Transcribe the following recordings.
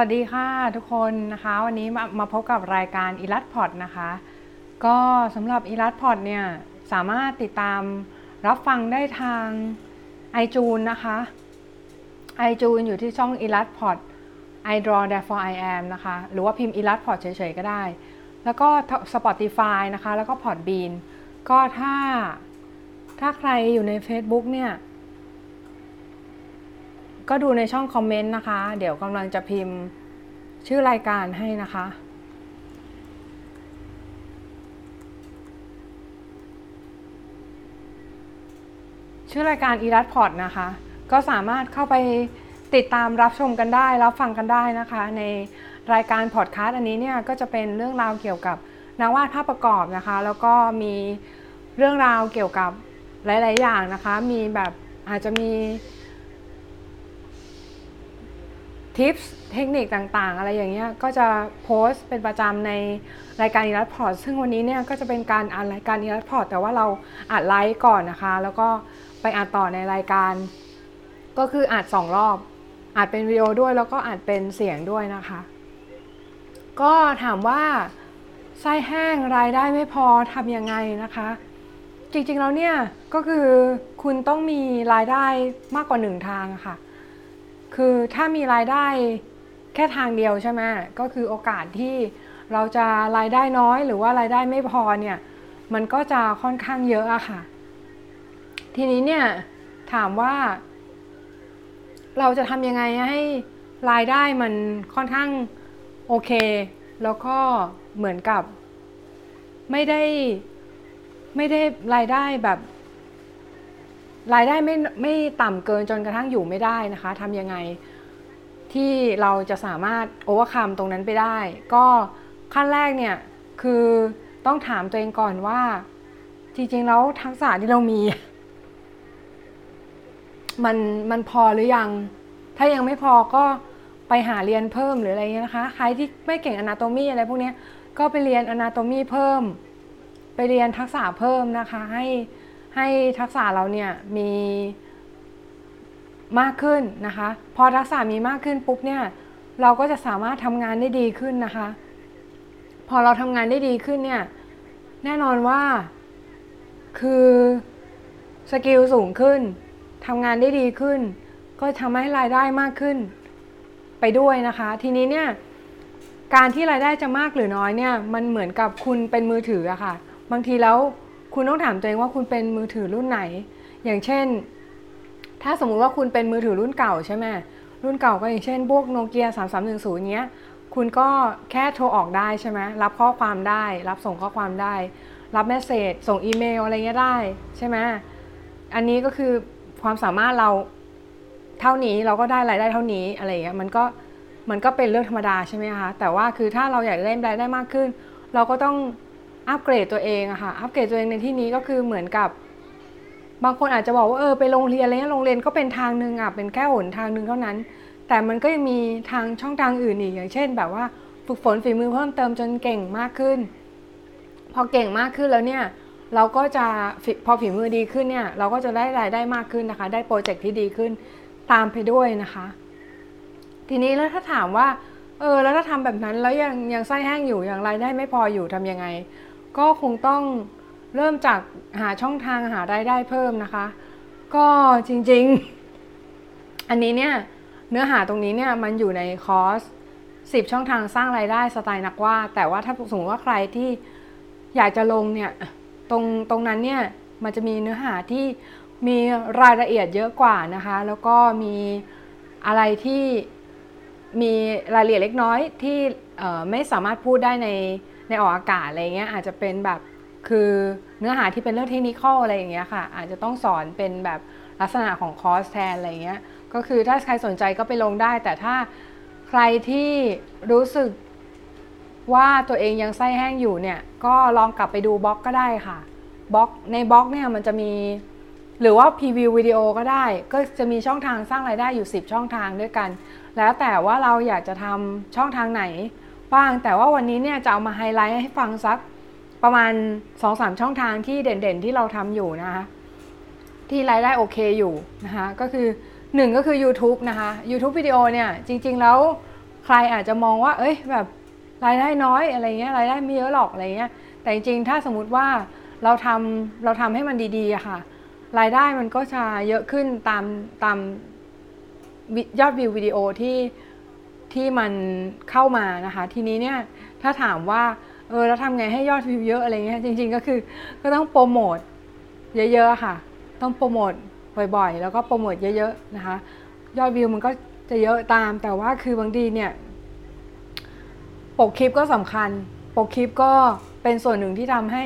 วัสดีค่ะทุกคนนะคะ วันนี้มามาพบกับรายการอีลัดพอดนะคะ ก็สำหรับอีลัดพอดเนี่ยสามารถติดตามรับฟังได้ทาง i t u n e นะคะ i t u n e อยู่ที่ช่องอีลัดพอด I draw therefore I am นะคะ หรือว่าพิมพ์อีลัดพอดเฉยๆก็ได้ แล้วก็ Spotify นะคะ แล้วก็ Podbean ก็ถ้าถ้าใครอยู่ใน Facebook เนี่ย ก็ดูในช่องคอมเมนต์นะคะ เดี๋ยวกำลังจะพิมพ์ชื่อรายการให้นะคะ ชื่อรายการอีรัตพอดนะคะ ก็สามารถเข้าไปติดตามรับชมกันได้รับฟังกันได้นะคะ ในรายการพอดคาสต์อันนี้เนี่ยก็จะเป็นเรื่องราวเกี่ยวกับนักวาดภาพประกอบนะคะ แล้วก็มีเรื่องราวเกี่ยวกับหลาย ๆ อย่างนะคะ มีแบบอาจจะมี tips เทคนิคต่างๆ อะไรอย่างเงี้ยก็จะโพสต์เป็นประจำในรายการ Illustport ซึ่งวันนี้เนี่ยก็จะเป็นการอ่านรายการ Illustport แต่ว่าเราอัดไลฟ์ก่อนนะคะ แล้วก็ไปอัดต่อในรายการ ก็คืออัดสองรอบอัดเป็นวิดีโอด้วยแล้วก็อัดเป็นเสียงด้วยนะคะ ก็ถามว่าไส้แห้งรายได้ไม่พอทำยังไงนะคะ จริงๆแล้วเนี่ยก็คือคุณต้องมีรายได้มากกว่าหนึ่งทางค่ะ คือถ้ามีรายได้แค่ทางเดียวใช่ไหมก็คือโอกาสที่เราจะรายได้น้อยหรือว่ารายได้ไม่พอเนี่ยมันก็จะค่อนข้างเยอะอะค่ะ ทีนี้เนี่ยถามว่า เราจะทำยังไงให้รายได้มันค่อนข้างโอเค แล้วก็เหมือนกับ ไม่ได้ไม่ได้รายได้แบบ รายได้ไม่ไม่ต่ำเกินจนกระทั่งอยู่ไม่ได้นะคะทำยังไงที่เราจะสามารถโอเวอร์คัมตรงนั้นไปได้ ก็ขั้นแรกเนี่ยคือต้องถามตัวเองก่อนว่า จริงๆแล้วทักษะที่เรามี มันมันพอหรือยัง ถ้ายังไม่พอก็ไปหาเรียนเพิ่มหรืออะไรเงี้ยนะคะ ใครที่ไม่เก่งอนาโตมีอะไรพวกนี้ก็ไปเรียนอนาโตมีเพิ่ม ไปเรียนทักษะเพิ่มนะคะ ให้ ให้ทักษะเราเนี่ยมีมากขึ้นนะคะ พอทักษะมีมากขึ้นปุ๊บเนี่ยเราก็จะสามารถทำงานได้ดีขึ้นนะคะ พอเราทำงานได้ดีขึ้นเนี่ยแน่นอนว่าคือสกิลสูงขึ้นทำงานได้ดีขึ้น ก็ทำให้รายได้มากขึ้นไปด้วยนะคะ ทีนี้เนี่ยการที่รายได้จะมากหรือน้อยเนี่ยมันเหมือนกับคุณเป็นมือถืออะค่ะ บางทีแล้ว คุณต้องถามตัวเองว่าคุณเป็นมือถือรุ่นไหน อย่างเช่น ถ้าสมมุติว่าคุณเป็นมือถือรุ่นเก่าใช่ไหมรุ่นเก่าก็อย่างเช่นพวกโนเกียสามสามหนึ่งศูนย์เนี้ย คุณก็แค่โทรออกได้ใช่ไหมรับข้อความได้ รับส่งข้อความได้ รับเมสเซจส่งอีเมลอะไรเงี้ยได้ใช่ไหมอันนี้ก็คือความสามารถเราเท่านี้เราก็ได้รายได้เท่านี้อะไรเงี้ยมันก็มันก็เป็นเรื่องธรรมดาใช่ไหมคะแต่ว่าคือถ้าเราอยากได้รายได้มากขึ้น เราก็ต้อง อัปเกรดตัวเองอะค่ะ อัปเกรดตัวเองในที่นี้ก็คือเหมือนกับบางคนอาจจะบอกว่าเออไปโรงเรียนอะไรเงี้ยโรงเรียนก็เป็นทางหนึ่งอะเป็นแค่หนทางหนึ่งเท่านั้น แต่มันก็ยังมีทางช่องทางอื่นอีกอย่างเช่น แบบว่าฝึกฝนฝีมือเพิ่มเติมจนเก่งมากขึ้น พอเก่งมากขึ้นแล้วเนี่ยเราก็จะพอฝีมือดีขึ้นเนี่ยเราก็จะได้รายได้มากขึ้นนะคะ ได้โปรเจกต์ที่ดีขึ้นตามไปด้วยนะคะ ทีนี้แล้วถ้าถามว่าเออแล้วถ้าทำแบบนั้นแล้วยังยังไส้แห้งอยู่ยังรายได้ไม่พออยู่ทำยังไง ก็คงต้องเริ่มจากหาช่องทางหารายได้เพิ่มนะคะ ก็จริงๆ อันนี้เนี่ยเนื้อหาตรงนี้เนี่ยมันอยู่ในคอร์ส10 ช่องทางสร้างรายได้สไตล์นักวาดแต่ว่าถ้าสมมติว่าใครที่อยากจะลงเนี่ยตรงตรงนั้นเนี่ยมันจะมีเนื้อหาที่มีรายละเอียดเยอะกว่านะคะ แล้วก็มีอะไรที่มีรายละเอียดเล็กน้อยที่ไม่สามารถพูดได้ใน ในออกอากาศอะไรเงี้ยอาจจะเป็นแบบคือเนื้อหาที่เป็นเรื่องเทคนิคอะไรอย่างเงี้ยค่ะ อาจจะต้องสอนเป็นแบบลักษณะของคอร์สแทนอะไรเงี้ยก็คือถ้าใครสนใจก็ไปลงได้ แต่ถ้าใครที่รู้สึกว่าตัวเองยังไส้แห้งอยู่เนี่ย ก็ลองกลับไปดูบล็อกก็ได้ค่ะบล็อกในบล็อกเนี่ยมันจะมีหรือว่า preview วิดีโอก็ได้ ก็จะมีช่องทางสร้างรายได้อยู่ 10 ช่องทางด้วยกัน แล้วแต่ว่าเราอยากจะทำช่องทางไหน บ้าง แต่ว่าวันนี้เนี่ยจะเอามาไฮไลท์ให้ฟังสักประมาณ 2-3 ช่องทางที่เด่นๆที่เราทำอยู่นะคะ ที่รายได้โอเคอยู่นะคะ ก็คือหนึ่งก็คือ YouTube นะคะ YouTube วิดีโอเนี่ยจริง ๆ แล้วใครอาจจะมองว่า เอ้ยแบบรายได้น้อยอะไรเงี้ยรายได้ไม่เยอะหรอกอะไรเงี้ยแต่จริงๆ ถ้าสมมติว่าเราทำเราทำให้มันดีๆอะค่ะ รายได้มันก็จะเยอะขึ้นตามตามยอดวิววิดีโอที่ ที่มันเข้ามานะคะ ทีนี้เนี่ยถ้าถามว่าเออแล้วทำไงให้ยอดวิวเยอะอะไรเงี้ยจริง ๆ ก็คือก็ต้องโปรโมทเยอะๆค่ะ ต้องโปรโมทบ่อยๆ แล้วก็โปรโมทเยอะๆนะคะ ยอดวิวมันก็จะเยอะตามแต่ว่าคือบางทีเนี่ยปกคลิปก็สำคัญ ปกคลิปก็เป็นส่วนหนึ่งที่ทำให้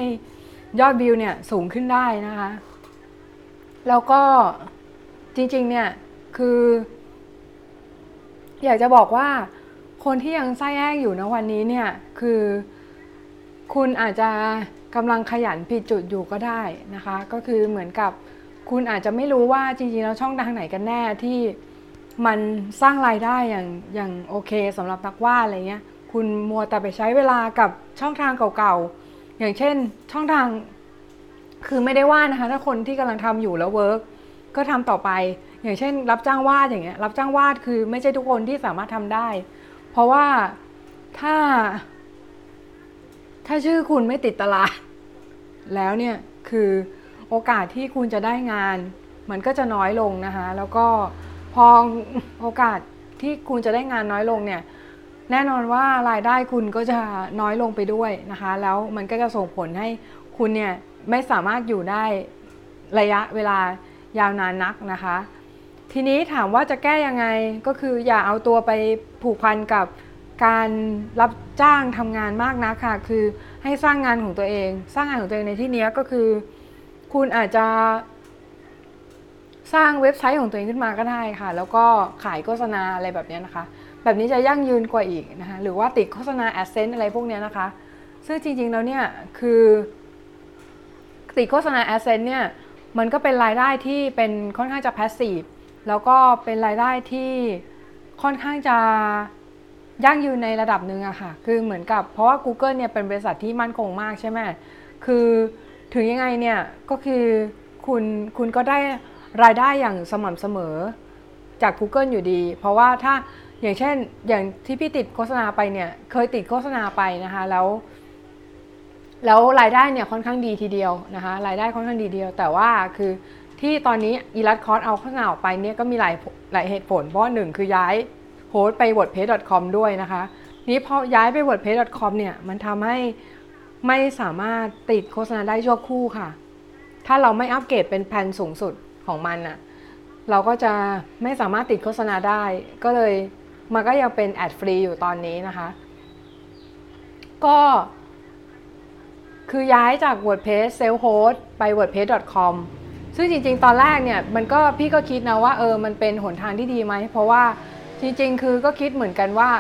ยอดวิวเนี่ยสูงขึ้นได้นะคะ แล้วก็จริงๆเนี่ยคือ อยากจะบอกว่าคนที่ยังไส้แห้งอยู่นะวันนี้เนี่ยคือคุณอาจจะกำลังขยันผิดจุดอยู่ก็ได้นะคะ ก็คือเหมือนกับคุณอาจจะไม่รู้ว่าจริงๆแล้วช่องทางไหนกันแน่ที่มันสร้างรายได้อย่างอย่างโอเคสำหรับนักวาดอะไรเงี้ยคุณมัวแต่ไปใช้เวลากับช่องทางเก่าๆ อย่างเช่นช่องทางคือไม่ได้ว่านะคะ ถ้าคนที่กำลังทำอยู่แล้วเวิร์กก็ทำต่อไป อย่างเช่น รับจ้างวาดอย่างเงี้ยรับจ้างวาดคือไม่ใช่ทุกคนที่สามารถทำได้ เพราะว่าถ้า ถ้าชื่อคุณไม่ติดตลาด แล้วเนี่ยคือโอกาสที่คุณจะได้งาน มันก็จะน้อยลงนะคะแล้วก็พอโอกาสที่คุณจะได้งานน้อยลงเนี่ยแน่นอนว่ารายได้คุณก็จะน้อยลงไปด้วยนะคะ แล้วมันก็จะส่งผลให้คุณเนี่ยไม่สามารถอยู่ได้ระยะเวลายาวนานนักนะคะ ทีนี้ถามว่าจะแก้ยังไงก็คืออย่าเอาตัวไปผูกพันกับการรับจ้างทำงานมากนะค่ะ คือให้สร้างงานของตัวเอง สร้างงานของตัวเองในที่นี้ก็คือ คุณอาจจะ สร้างเว็บไซต์ของตัวเองขึ้นมาก็ได้ค่ะ แล้วก็ขายโฆษณาอะไรแบบนี้นะคะ แบบนี้จะยั่งยืนกว่าอีกนะคะหรือว่าติดโฆษณา AdSense อะไรพวกนี้นะคะ ซึ่งจริงๆแล้วเนี่ยคือติดโฆษณา AdSense เนี่ยมันก็เป็นรายได้ที่เป็นค่อนข้างจะ passive แล้วก็เป็นรายได้ที่ค่อนข้างจะยั่งยืนในระดับหนึ่งอะค่ะ คือเหมือนกับเพราะว่า Google เนี่ยเป็นบริษัทที่มั่นคงมากใช่ไหมคือถึงยังไงเนี่ยก็คือคุณคุณก็ได้รายได้อย่างสม่ำเสมอจาก Google อยู่ดี เพราะว่าถ้าอย่างเช่นอย่างที่พี่ติดโฆษณาไปเนี่ยเคยติดโฆษณาไปนะคะแล้ว แล้วรายได้เนี่ยค่อนข้างดีทีเดียวนะคะรายได้ค่อนข้างดีเดียว แต่ว่าคือ ที่ตอนนี้อีลัดคอร์สเอาโฆษณาออกไปเนี่ยก็มีหลายหลายเหตุผล เพราะหนึ่งคือย้ายโฮสต์ไป wordpress.com ด้วยนะคะ นี้พอย้ายไป wordpress.com เนี่ยมันทำให้ไม่สามารถติดโฆษณาได้ชั่วคู่ค่ะ ถ้าเราไม่อัปเกรดเป็นแผ่นสูงสุดของมันอะเราก็จะไม่สามารถติดโฆษณาได้ ก็เลยมันก็ยังเป็นแอดฟรีอยู่ตอนนี้นะคะ ก็คือย้ายจาก WordPress Self Host ไป wordpress.com ซึ่งจริง ๆ ตอนแรกเนี่ยมันก็พี่ก็คิดนะว่าเออมันเป็นหนทางที่ดีไหม เพราะว่าจริง ๆ คือก็คิดเหมือนกันว่า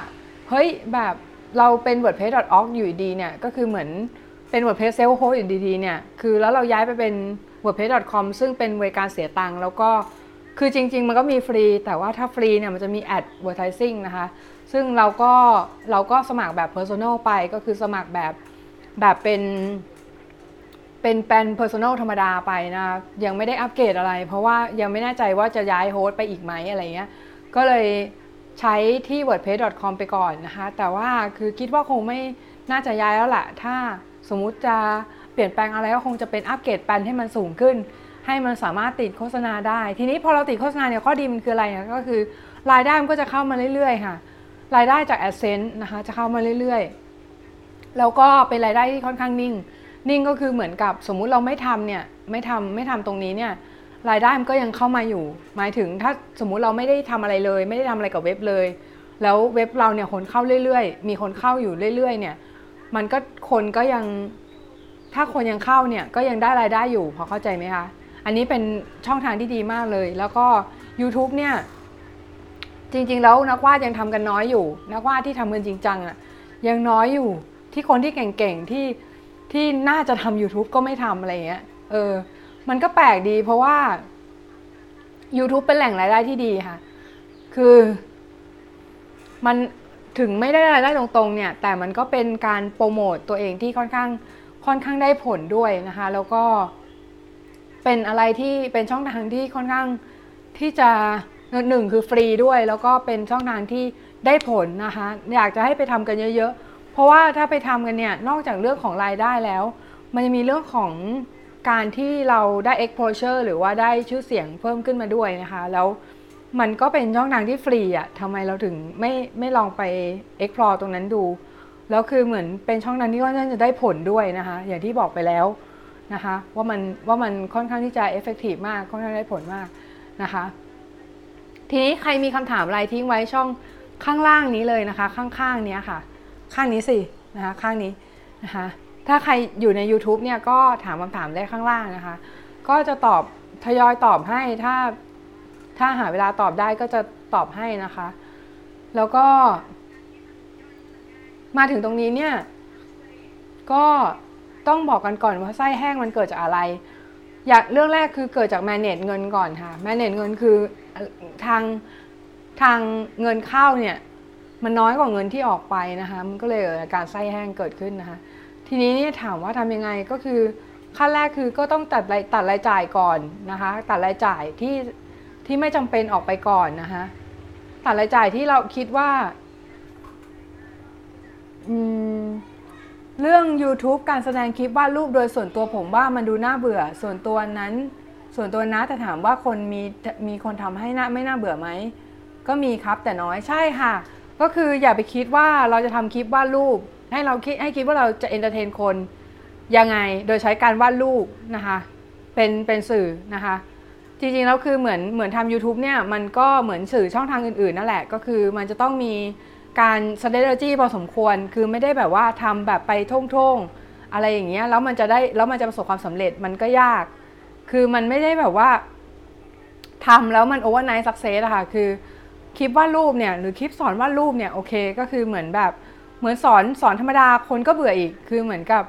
เฮ้ยแบบเราเป็น wordpress.org อยู่ดีเนี่ยก็คือเหมือนเป็น wordpress self host อยู่ดีๆเนี่ยคือแล้วเราย้ายไปเป็น wordpress.com ซึ่งเป็นบริการเสียตังค์แล้วก็คือจริง ๆ มันก็มีฟรี แต่ว่าถ้าฟรีเนี่ยมันจะมี advertising นะคะ ซึ่งเราก็เราก็สมัครแบบ personal ไปก็คือสมัครแบบแบบเป็น เป็นแปน personal ธรรมดาไปนะยังไม่ได้อัปเกรดอะไร เพราะว่ายังไม่แน่ใจว่าจะย้ายโฮสต์ไปอีกไหมอะไรเงี้ยก็เลยใช้ที่ wordpress.com ไปก่อนนะคะ แต่ว่าคือคิดว่าคงไม่น่าจะย้ายแล้วแหละถ้าสมมุติจะเปลี่ยนแปลงอะไรก็คงจะเป็นอัปเกรดแปลนให้มันสูงขึ้น ให้มันสามารถติดโฆษณาได้ ทีนี้พอเราติดโฆษณาเนี่ยข้อดีมันคืออะไรนะก็คือรายได้มันก็จะเข้ามาเรื่อยๆค่ะ รายได้จาก AdSense นะคะจะเข้ามาเรื่อยๆ แล้วก็เป็นรายได้ที่ค่อนข้างนิ่ง นิ่งก็คือเหมือนกับสมมุติเราไม่ทำเนี่ยไม่ทำไม่ทำตรงนี้เนี่ยรายได้มันก็ยังเข้ามาอยู่ หมายถึงถ้าสมมุติเราไม่ได้ทำอะไรเลย ไม่ได้ทำอะไรกับเว็บเลย แล้วเว็บเราเนี่ยคนเข้าเรื่อยๆ มีคนเข้าอยู่เรื่อยๆเนี่ยมันก็คนก็ยังถ้าคนยังเข้าเนี่ยก็ยังได้รายได้อยู่พอเข้าใจไหมคะอันนี้เป็นช่องทางที่ดีมากเลย แล้วก็ YouTube เนี่ยจริงๆ แล้วนักวาดยังทำกันน้อยอยู่ นักวาดที่ทำกันจริงจังอะยังน้อยอยู่ที่คนที่เก่งๆที่ ที่น่าจะทำ YouTube ก็ไม่ทำอะไรเงี้ย เออ มันก็แปลกดีเพราะว่า YouTube เป็นแหล่งรายได้ที่ดีค่ะ คือมันถึงไม่ได้รายได้ตรงๆ เนี่ย แต่มันก็เป็นการโปรโมตตัวเองที่ค่อนข้างค่อนข้างได้ผลด้วยนะคะ แล้วก็เป็นอะไรที่เป็นช่องทางที่ค่อนข้างที่จะหนึ่งคือฟรีด้วย แล้วก็เป็นช่องทางที่ได้ผลนะคะ อยากจะให้ไปทำกันเยอะๆ ราะว่าถ้าไปทำกันเนี่ยนอกจากเรื่องของรายได้แล้ว มันจะมีเรื่องของการที่เราได้ exposure หรือว่าได้ชื่อเสียงเพิ่มขึ้นมาด้วยนะคะ แล้วมันก็เป็นช่องทางที่ฟรีอะทำไมเราถึงไม่ไม่ลองไป explore ตรงนั้นดู แล้วคือเหมือนเป็นช่องทางที่ค่อนข้างจะได้ผลด้วยนะคะ อย่างที่บอกไปแล้วนะคะ ว่ามันว่ามันค่อนข้างที่จะ effective มาก ค่อนข้างได้ผลมากนะคะ ทีนี้ใครมีคำถามอะไรทิ้งไว้ช่องข้างล่างนี้เลยนะคะ ข้างๆนี้ยค่ะ ข้างนี้สินะคะข้างนี้นะคะถ้าใครอยู่ใน YouTube เนี่ยก็ถามคำถามได้ข้างล่างนะคะ ก็จะตอบทยอยตอบให้ถ้าถ้าหาเวลาตอบได้ก็จะตอบให้นะคะ แล้วก็ มาถึงตรงนี้เนี่ยก็ต้องบอกกันก่อนว่าไส้แห้งมันเกิดจากอะไร อยากเรื่องแรกคือเกิดจาก manage เงินก่อนค่ะ manage เงินคือทางทางเงินเข้าเนี่ย มันน้อยกว่าเงินที่ออกไปนะคะมันก็เลยเกิดอาการไส้แห้งเกิดขึ้นนะคะ ทีนี้เนี่ยถามว่าทำยังไงก็คือขั้นแรกคือก็ต้องตัดรายตัดรายจ่ายก่อนนะคะ ตัดรายจ่ายที่ที่ไม่จำเป็นออกไปก่อนนะคะตัดรายจ่ายที่เราคิดว่าเรื่อง YouTube การแสดงคลิปวาดรูปโดยส่วนตัวผมว่ามันดูน่าเบื่อ ส่วนตัวนั้น ส่วนตัวนะแต่ถามว่าคนมีมีคนทำให้น่าไม่น่าเบื่อไหมก็มีครับแต่น้อยใช่ค่ะ ก็คืออย่าไปคิดว่าเราจะทำคลิปวาดรูป ให้เราคิดให้คิดว่าเราจะ entertain คนยังไงโดยใช้การวาดรูปนะคะเป็นเป็นสื่อนะคะจริงๆแล้วคือเหมือนเหมือนทำ YouTube เนี่ยมันก็เหมือนสื่อช่องทางอื่นๆนั่นแหละก็คือมันจะต้องมีการ strategy พอสมควร คือไม่ได้แบบว่าทำแบบไปท่งๆ อะไรอย่างเงี้ยแล้วมันจะได้แล้วมันจะประสบความสำเร็จมันก็ยาก คือมันไม่ได้แบบว่าทำแล้วมัน overnight success อะค่ะคือ คลิปวาดรูปเนี่ยหรือคลิปสอนวาดรูปเนี่ยโอเคก็คือเหมือนแบบเหมือนสอนสอนธรรมดาคนก็เบื่ออีกคือเหมือนกับ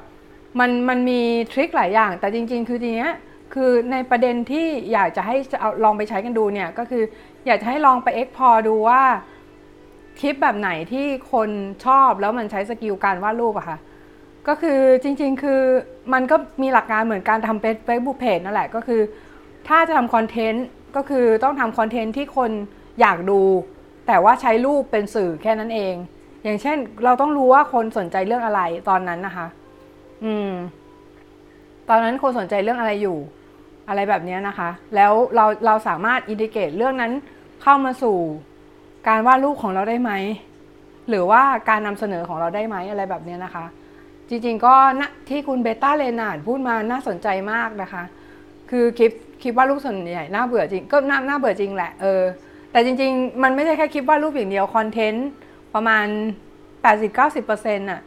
มันมันมีทริคหลายอย่าง แต่จริง ๆ คือทีเนี้ยคือในประเด็นที่อยากจะให้เอาลองไปใช้กันดูเนี่ยก็คืออยากจะให้ลองไปเอ็กพอดูว่าคลิปแบบไหนที่คนชอบแล้วมันใช้ skill การวาดรูปอะค่ะก็คือจริง ๆ คือมันก็มีหลักการเหมือนการทำเป็นเฟซบุ๊กเพจนั่นแหละก็คือ ถ้าจะทำคอนเทนต์ก็คือต้องทำคอนเทนต์ที่คน อยากดู แต่ว่าใช้รูปเป็นสื่อแค่นั้นเอง อย่างเช่น เราต้องรู้ว่าคนสนใจเรื่องอะไรตอนนั้นนะคะ อืม ตอนนั้นคนสนใจเรื่องอะไรอยู่ อะไรแบบนี้นะคะ แล้วเราเราสามารถ integrate เรื่องนั้นเข้ามาสู่การวาดรูปของเราได้ไหม หรือว่าการนำเสนอของเราได้ไหมอะไรแบบนี้นะคะ จริงๆก็นะที่คุณเบต้าเลนาร์ดพูดมาน่าสนใจมากนะคะ คือคลิปคลิปวาดรูปส่วนใหญ่น่าเบื่อจริงก็น่าน่าเบื่อจริงแหละเออ แต่จริงๆ มันไม่ใช่แค่คลิปวาดรูปอย่างเดียวคอนเทนต์ประมาณ 80-90%น่ะ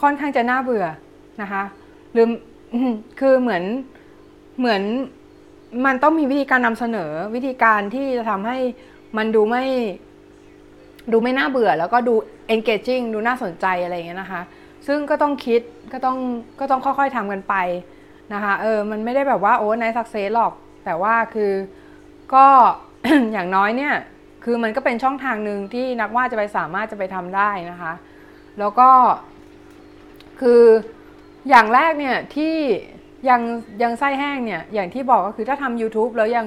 ค่อนข้างจะน่าเบื่อนะคะหรือคือเหมือนเหมือนมันต้องมีวิธีการนำเสนอวิธีการที่จะทำให้มันดูไม่ดูไม่น่าเบื่อ แล้วก็ดู engaging ดูน่าสนใจอะไรอย่างเงี้ยนะคะ ซึ่งก็ต้องคิดก็ต้องก็ต้องค่อยๆทำกันไปนะคะเออมันไม่ได้แบบว่าโอ้ในสักเซสหรอก แต่ว่าคือก็ อย่างน้อยเนี่ยคือมันก็เป็นช่องทางหนึ่งที่นักวาดจะไปสามารถจะไปทำได้นะคะ แล้วก็คืออย่างแรกเนี่ยที่ยังยังไส้แห้งเนี่ยอย่างที่บอกก็คือถ้าทำ YouTube แล้วยัง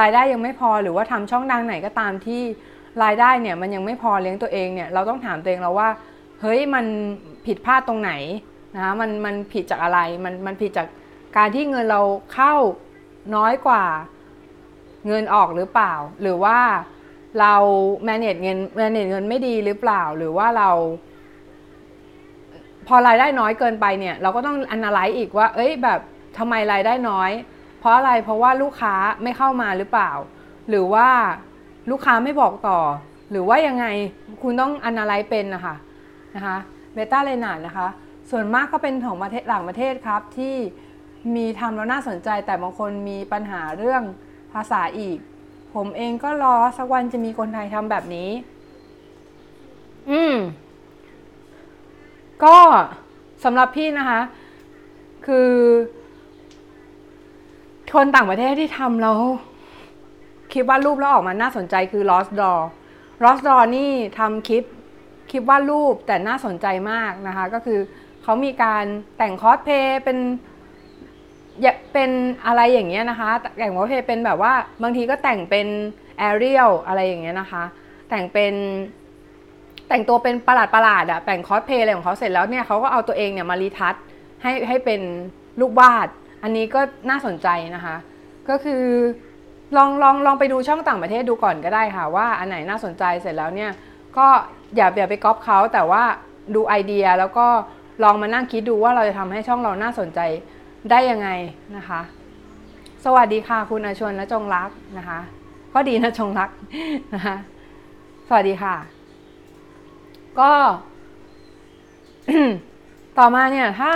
รายได้ยังไม่พอหรือว่าทำช่องดังไหนก็ตามที่รายได้เนี่ยมันยังไม่พอเลี้ยงตัวเองเนี่ยเราต้องถามตัวเองเราว่าเฮ้ยมันผิดพลาดตรงไหนนะคะมันมันผิดจากอะไรมันมันผิดจากการที่เงินเราเข้าน้อยกว่า เงินออกหรือเปล่า หรือว่าเรา manage เงิน manage เงินไม่ดีหรือเปล่า หรือว่าเรา พอรายได้น้อยเกินไปเนี่ย เราก็ต้อง analyze อีกว่า เอ้ยแบบทำไมรายได้น้อย เพราะอะไรเพราะว่าลูกค้าไม่เข้ามาหรือเปล่า หรือว่าลูกค้าไม่บอกต่อ หรือว่ายังไงคุณต้องอนาลัยเป็นนะคะนะคะเบต้าเลนาร์นะคะ ส่วนมากก็เป็นของประเทศหลังประเทศครับที่มีทำแล้วน่าสนใจแต่บางคนมีปัญหาเรื่อง ภาษาอีก ผมเองก็รอสักวันจะมีคนไทยทำแบบนี้ อืม ก็สำหรับพี่นะคะ คือ คนต่างประเทศที่ทำแล้วคิดว่ารูปแล้วออกมาน่าสนใจคือ Lost Door Lost Door นี่ทำคลิปคลิปวาดรูปแต่น่าสนใจมากนะคะ ก็คือเขามีการแต่งคอสเพย์เป็น เป็นอะไรอย่างเงี้ยนะคะ แต่งคอสเพย์เป็นแบบว่าบางทีก็แต่งเป็นแอเรียลอะไรอย่างเงี้ยนะคะ แต่งเป็นแต่งตัวเป็นประหลาดประหลาดอะแต่งคอสเพย์อะไรของเขาเสร็จแล้วเนี่ยเขาก็เอาตัวเองเนี่ยมา retouch ให้ให้เป็นรูปวาด อันนี้ก็น่าสนใจนะคะ ก็คือลองลองลองไปดูช่องต่างประเทศดูก่อนก็ได้ค่ะ ว่าอันไหนน่าสนใจเสร็จแล้วเนี่ยก็อย่าอย่าไปก๊อปเขาแต่ว่าดูไอเดียแล้วก็ลองมานั่งคิดดูว่าเราจะทำให้ช่องเราน่าสนใจ ได้ยังไงนะคะ สวัสดีค่ะคุณอาชวนและจงรักนะคะก็ดีนะจงรักนะคะสวัสดีค่ะ ก็ต่อมาเนี่ยถ้า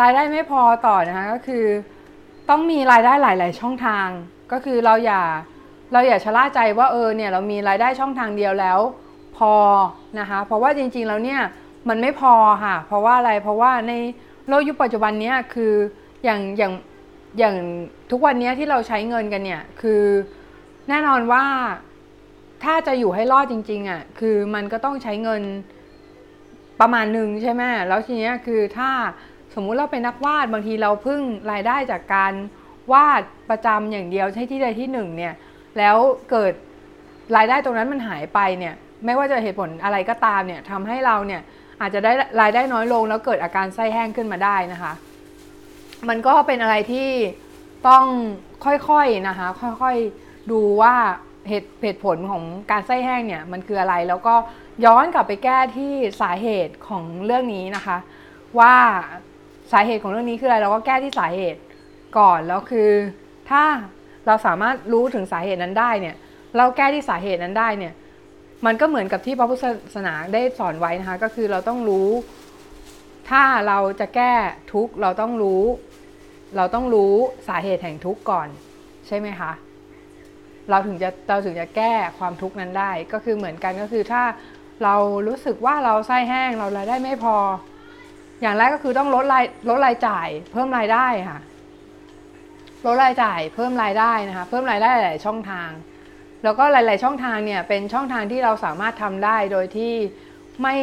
รายได้ไม่พอต่อนะคะก็คือต้องมีรายได้หลาย ๆ ช่องทาง ก็คือเราอย่าเราอย่าชะล่าใจว่าเออเนี่ยเรามีรายได้ช่องทางเดียวแล้ว พอนะคะ เพราะว่าจริง ๆ แล้วเนี่ยมันไม่พอค่ะ เพราะว่าอะไรเพราะว่าในโลกยุคปัจจุบันเนี้ยคือ อย่างอย่างอย่างทุกวันนี้ที่เราใช้เงินกันเนี่ย คือแน่นอนว่าถ้าจะอยู่ให้รอดจริง ๆอะ่ะคือมันก็ต้องใช้เงินประมาณหนึ่งใช่ไหมแล้วทีนี้คือถ้าสมมุติเราเป็นนักวาดบางทีเราพึ่งรายได้จากการวาดประจำอย่างเดียวใช่ที่ใดที่หนึ่งเนี่ยแล้วเกิดรายได้ตรงนั้นมันหายไปเนี่ยไม่ว่าจะเหตุผลอะไรก็ตามเนี่ยทำให้เราเนี่ยอาจจะได้รายได้น้อยลงแล้วเกิดอาการไส้แห้งขึ้นมาได้นะคะ มันก็เป็นอะไรที่ต้องค่อยๆนะคะ ค่อยๆดูว่าเหตุเหตุผลของการไส้แห้งเนี่ยมันคืออะไรแล้วก็ย้อนกลับไปแก้ที่สาเหตุของเรื่องนี้นะคะ ว่าสาเหตุของเรื่องนี้คืออะไรเราก็แก้ที่สาเหตุก่อนแล้วคือถ้าเราสามารถรู้ถึงสาเหตุนั้นได้เนี่ย เราแก้ที่สาเหตุนั้นได้เนี่ย มันก็เหมือนกับที่พระพุทธศาสนาได้สอนไว้นะคะ ก็คือเราต้องรู้ ถ้าเราจะแก้ทุกเราต้องรู้ เราต้องรู้สาเหตุแห่งทุกข์ก่อน ใช่ไหมคะ เราถึงจะเราถึงจะแก้ความทุกข์นั้นได้ ก็คือเหมือนกันก็คือถ้าเรารู้สึกว่าเราไส้แห้งเรารายได้ไม่พอ อย่างแรกก็คือต้องลดรายลดรายจ่าย เพิ่มรายได้ค่ะ ลดรายจ่าย เพิ่มรายได้นะคะ เพิ่มรายได้หลายช่องทาง แล้วก็หลาย ๆ ช่องทางเนี่ยเป็นช่องทางที่เราสามารถทำได้โดยที่ไม่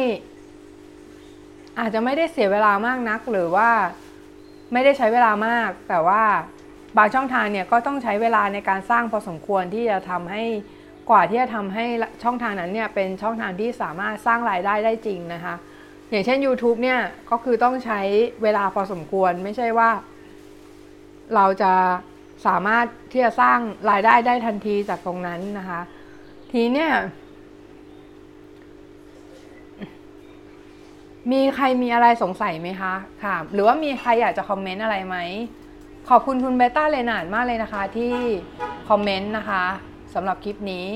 อาจจะไม่ได้เสียเวลามากนักหรือว่า ไม่ได้ใช้เวลามาก แต่ว่าบางช่องทางเนี่ยก็ต้องใช้เวลาในการสร้างพอสมควรที่จะทำให้กว่าที่จะทำให้ช่องทางนั้นเนี่ยเป็นช่องทางที่สามารถสร้างรายได้ได้จริงนะคะ อย่างเช่น YouTube เนี่ยก็คือต้องใช้เวลาพอสมควรไม่ใช่ว่า เราจะสามารถที่จะสร้างรายได้ได้ทันทีจากตรงนั้นนะคะ ทีเนี่ย มีใครมีอะไรสงสัยไหมคะค่ะ หรือว่ามีใครอยากจะคอมเมนต์อะไรไหม ขอบคุณคุณเบต้าเลนาดมากเลยนะคะที่คอมเมนต์นะคะสำหรับคลิปนี้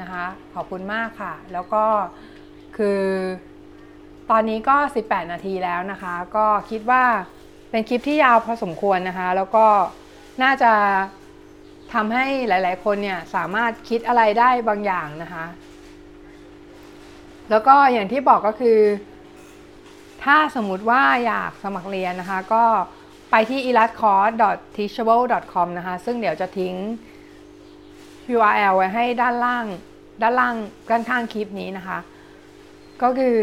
นะคะ ขอบคุณมากค่ะ แล้วก็คือตอนนี้ก็ 18 นาทีแล้วนะคะ ก็คิดว่าเป็นคลิปที่ยาวพอสมควรนะคะ แล้วก็น่าจะทำให้หลาย ๆ คนเนี่ยสามารถคิดอะไรได้บางอย่างนะคะ แล้วก็อย่างที่บอกก็คือ ถ้าสมมุติว่าอยากสมัครเรียนนะคะ ก็ไปที่ e l a s c o u r s teachable com นะคะ ซึ่งเดี๋ยวจะทิ้ง URL ไว้ให้ด้านล่าง ด้านล่างด้านข้างคลิปนี้นะคะ ก็คือ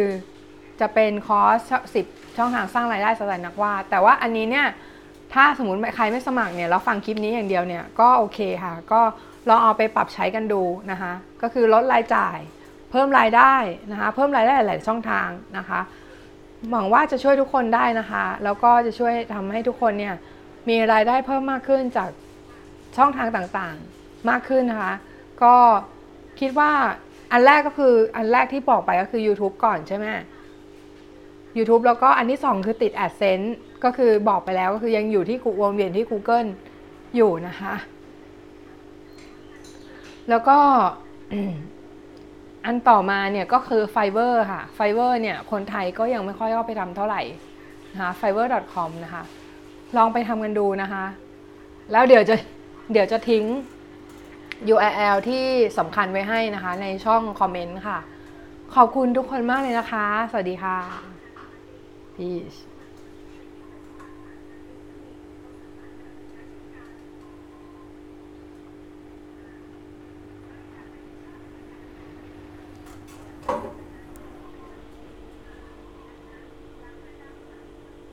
จะเป็นคอร์ส 10 ช่องทางสร้างรายได้สำหรับนักวาด แต่ว่าอันนี้เนี่ย ถ้าสมมติใครไม่สมัครเนี่ยแล้วฟังคลิปนี้อย่างเดียวเนี่ย ก็โอเคค่ะ ก็ลองเอาไปปรับใช้กันดูนะคะ ก็คือลดรายจ่าย เพิ่มรายได้นะคะ เพิ่มรายได้หลายช่องทางนะคะ หวังว่าจะช่วยทุกคนได้นะคะ แล้วก็จะช่วยทำให้ทุกคนเนี่ยมีรายได้เพิ่มมากขึ้นจากช่องทางต่างๆมากขึ้นนะคะ ก็คิดว่าอันแรกก็คืออันแรกที่บอกไปก็คือ YouTube ก่อนใช่ไหม YouTube แล้วก็อันที่ 2 คือติด AdSense ก็คือบอกไปแล้วก็คือยังอยู่ที่วนเวียนที่ Google อยู่นะคะ แล้วก็ อันต่อมาเนี่ยก็คือ Fiverr ค่ะ Fiverr เนี่ยคนไทยก็ยังไม่ค่อยเข้าไปทำเท่าไหร่นะคะ fiverr.com นะคะ ลองไปทำกันดูนะคะ แล้วเดี๋ยวจะเดี๋ยวจะทิ้ง URL ที่สำคัญไว้ให้นะคะ ในช่องคอมเมนต์ค่ะ ขอบคุณทุกคนมากเลยนะคะ สวัสดีค่ะ Peace